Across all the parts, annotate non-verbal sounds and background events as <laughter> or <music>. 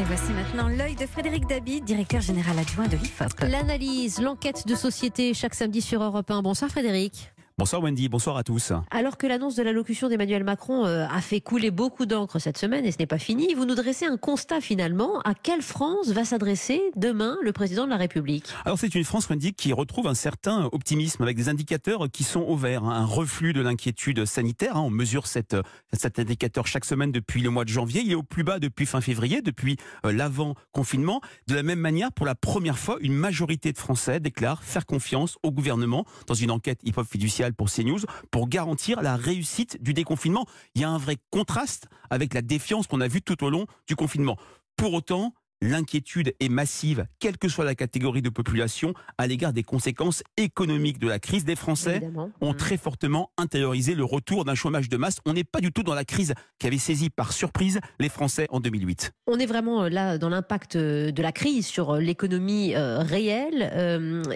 Et voici maintenant l'œil de Frédéric Dabi, directeur général adjoint de l'IFOP. L'analyse, l'enquête de société chaque samedi sur Europe 1. Bonsoir Frédéric. Bonsoir Wendy, bonsoir à tous. Alors que l'annonce de l'allocution d'Emmanuel Macron euh, a fait couler beaucoup d'encre cette semaine, et ce n'est pas fini, vous nous dressez un constat finalement. À quelle France va s'adresser demain le président de la République? Alors c'est une France, Wendy, qui retrouve un certain optimisme avec des indicateurs qui sont au vert. hein. Un reflux de l'inquiétude sanitaire. hein. On mesure cette, cet indicateur chaque semaine depuis le mois de janvier. Il est au plus bas depuis fin février, depuis euh, l'avant-confinement. De la même manière, pour la première fois, une majorité de Français déclarent faire confiance au gouvernement dans une enquête hip-hop pour CNews pour garantir la réussite du déconfinement. Il y a un vrai contraste avec la défiance qu'on a vue tout au long du confinement. Pour autant, l'inquiétude est massive, quelle que soit la catégorie de population, à l'égard des conséquences économiques de la crise. Des Français Évidemment. ont Mmh. très fortement intériorisé le retour d'un chômage de masse. On n'est pas du tout dans la crise qui avait saisi par surprise les Français en 2008. On est vraiment euh, là dans l'impact euh, de la crise sur euh, l'économie réelle.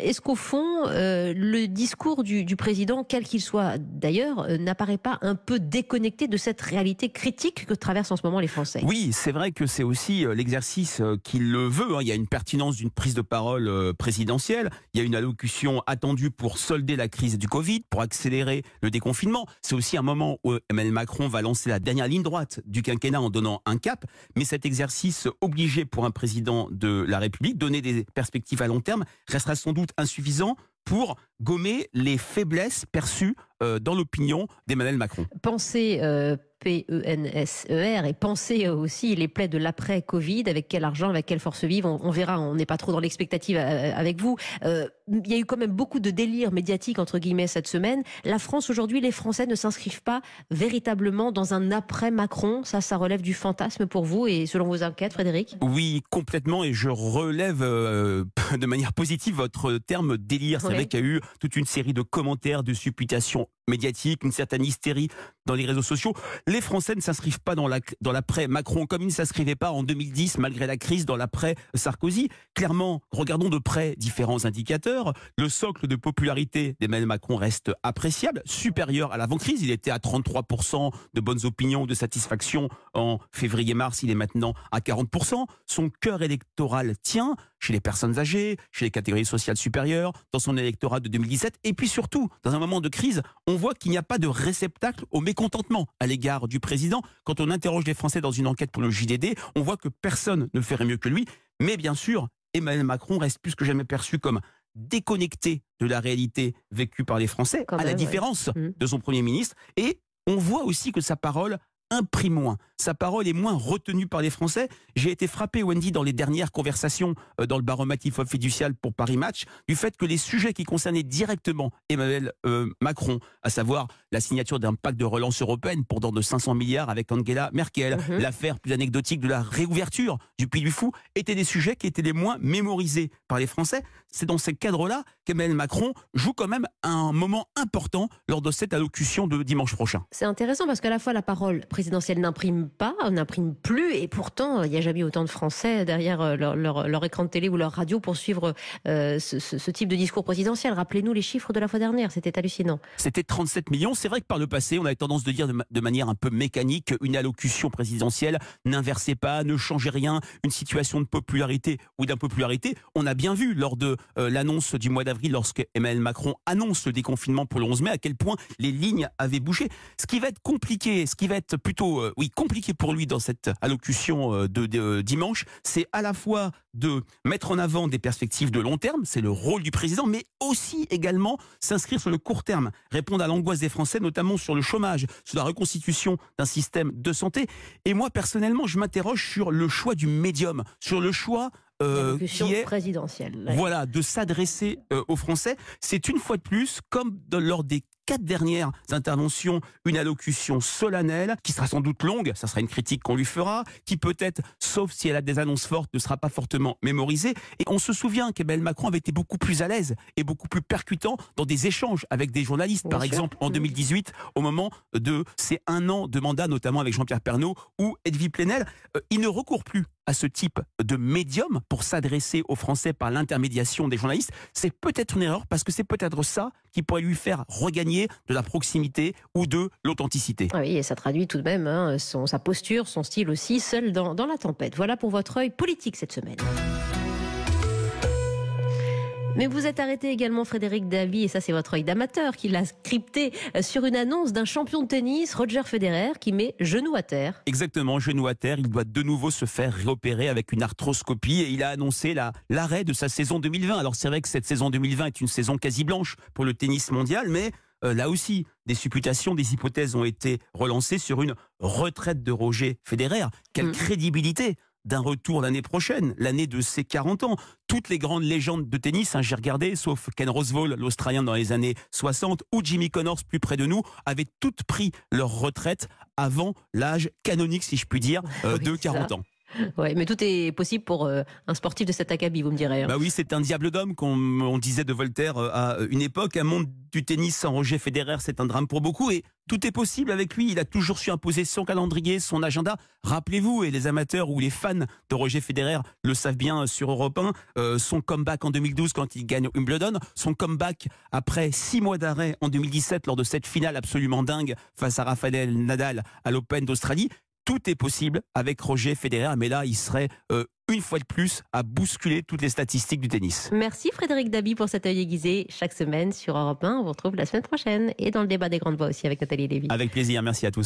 Est-ce qu'au fond, le discours du, du président, quel qu'il soit d'ailleurs, n'apparaît pas un peu déconnecté de cette réalité critique que traversent en ce moment les Français? Oui, c'est vrai que c'est aussi l'exercice qu'il le veut. hein. Il y a une pertinence d'une prise de parole euh, présidentielle. Il y a une allocution attendue pour solder la crise du Covid, pour accélérer le déconfinement. C'est aussi un moment où Emmanuel Macron va lancer la dernière ligne droite du quinquennat en donnant un cap. Mais cet exercice obligé pour un président de la République, donner des perspectives à long terme, restera sans doute insuffisant pour gommer les faiblesses perçues euh, dans l'opinion d'Emmanuel Macron. Penser euh, P-E-N-S-E-R et penser euh, aussi les plaies de l'après-Covid, avec quel argent, avec quelle force vive, on, on verra, on n'est pas trop dans l'expectative euh, avec vous. Euh, Il y a eu quand même beaucoup de délire médiatique, entre guillemets, cette semaine. La France, aujourd'hui, les Français ne s'inscrivent pas véritablement dans un après-Macron. Ça, ça relève du fantasme pour vous et selon vos enquêtes, Frédéric? Oui, complètement, et je relève euh, <laughs> de manière positive votre terme délire. C'est Oui. vrai qu'il y a eu toute une série de commentaires, de supputations médiatiques, une certaine hystérie dans les réseaux sociaux. Les Français ne s'inscrivent pas dans l'après Macron comme ils ne s'inscrivaient pas en 2010 malgré la crise dans l'après Sarkozy. Clairement, regardons de près différents indicateurs. Le socle de popularité d'Emmanuel Macron reste appréciable, supérieur à l'avant-crise. Il était à 33% de bonnes opinions, de satisfaction en février-mars. Il est maintenant à 40%. Son cœur électoral tient chez les personnes âgées, chez les catégories sociales supérieures, dans son électorat de 2017. Et puis surtout, dans un moment de crise, on voit qu'il n'y a pas de réceptacle au mécontentement à l'égard du président. Quand on interroge les Français dans une enquête pour le JDD, on voit que personne ne ferait mieux que lui. Mais bien sûr, Emmanuel Macron reste plus que jamais perçu comme déconnecté de la réalité vécue par les Français, Quand à la même, différence Mm. de son Premier ministre. Et on voit aussi que sa parole imprime moins. Sa parole est moins retenue par les Français. J'ai été frappé, Wendy, dans les dernières conversations euh, dans le baromètre IFOP fiducial pour Paris Match, du fait que les sujets qui concernaient directement Emmanuel euh, Macron, à savoir la signature d'un pacte de relance européenne pour dans de 500 milliards avec Angela Merkel, Mhm. l'affaire plus anecdotique de la réouverture du Puy du Fou, étaient des sujets qui étaient les moins mémorisés par les Français. C'est dans ces cadres-là qu'Emmanuel Macron joue quand même un moment important lors de cette allocution de dimanche prochain. C'est intéressant parce qu'à la fois la parole présidentielle n'imprime pas, n'imprime plus, et pourtant il n'y a jamais autant de Français derrière euh, leur, écran de télé ou leur radio pour suivre euh, ce, type de discours présidentiel. Rappelez-nous les chiffres de la fois dernière, c'était hallucinant. C'était 37 millions. C'est vrai que par le passé, on avait tendance de dire de, ma- de manière un peu mécanique, une allocution présidentielle n'inversait pas, ne changeait rien, une situation de popularité ou d'impopularité. On a bien vu lors de euh, l'annonce du mois d'avril, lorsque Emmanuel Macron annonce le déconfinement pour le 11 mai, à quel point les lignes avaient bougé. Ce qui va être compliqué, ce qui va être plutôt, euh, oui, compliqué pour lui dans cette allocution euh, de, de, euh, dimanche, c'est à la fois de mettre en avant des perspectives de long terme, c'est le rôle du président, mais aussi également s'inscrire sur le court terme, répondre à l'angoisse des Français, notamment sur le chômage, sur la reconstitution d'un système de santé. Et moi, personnellement, je m'interroge sur le choix du médium, sur le choix euh, qui est présidentielle. Ouais. voilà, de s'adresser euh, aux Français. C'est une fois de plus, comme lors des quatre dernières interventions, une allocution solennelle qui sera sans doute longue, ça sera une critique qu'on lui fera, qui peut-être, sauf si elle a des annonces fortes, ne sera pas fortement mémorisée. Et on se souvient qu'Emmanuel Macron avait été beaucoup plus à l'aise et beaucoup plus percutant dans des échanges avec des journalistes, Bien par sûr. exemple en Mhm. 2018, au moment de ces un an de mandat, notamment avec Jean-Pierre Pernaud ou Edwy Plenel. Euh, il ne recourt plus à ce type de médium pour s'adresser aux Français par l'intermédiation des journalistes, c'est peut-être une erreur parce que c'est peut-être ça qui pourrait lui faire regagner de la proximité ou de l'authenticité. Ah oui, et ça traduit tout de même hein, son, sa posture, son style aussi, seul dans, dans la tempête. Voilà pour votre œil politique cette semaine. Mais vous êtes arrêté également, Frédéric Davy, et ça c'est votre œil d'amateur, qui l'a scripté euh, sur une annonce d'un champion de tennis, Roger Federer, qui met genou à terre. Exactement, genou à terre. Il doit de nouveau se faire réopérer avec une arthroscopie et il a annoncé l'arrêt de sa saison 2020. Alors c'est vrai que cette saison 2020 est une saison quasi blanche pour le tennis mondial, mais euh, là aussi, des supputations, des hypothèses ont été relancées sur une retraite de Roger Federer. Quelle Mm. crédibilité d'un retour l'année prochaine, l'année de ses 40 ans. Toutes les grandes légendes de tennis, hein, j'ai regardé, sauf Ken Rosewall, l'Australien dans les années 60, ou Jimmy Connors plus près de nous, avaient toutes pris leur retraite avant l'âge canonique, si je puis dire, euh, <laughs> Oui, de c'est 40 ça. ans. Ouais, mais tout est possible pour euh, un sportif de cet acabit, vous me direz. hein. Bah oui, c'est un diable d'homme, comme on disait de Voltaire euh, à une époque. Un monde du tennis sans Roger Federer, c'est un drame pour beaucoup. Et tout est possible avec lui. Il a toujours su imposer son calendrier, son agenda. Rappelez-vous, et les amateurs ou les fans de Roger Federer le savent bien sur Europe 1, euh, son comeback en 2012 quand il gagne Wimbledon, son comeback après six mois d'arrêt en 2017 lors de cette finale absolument dingue face à Rafael Nadal à l'Open d'Australie. Tout est possible avec Roger Federer, mais là, il serait euh, une fois de plus à bousculer toutes les statistiques du tennis. Merci Frédéric Dabi pour cet œil aiguisé chaque semaine sur Europe 1. On vous retrouve la semaine prochaine et dans le débat des grandes voix aussi avec Nathalie Lévy. Avec plaisir, merci à tous.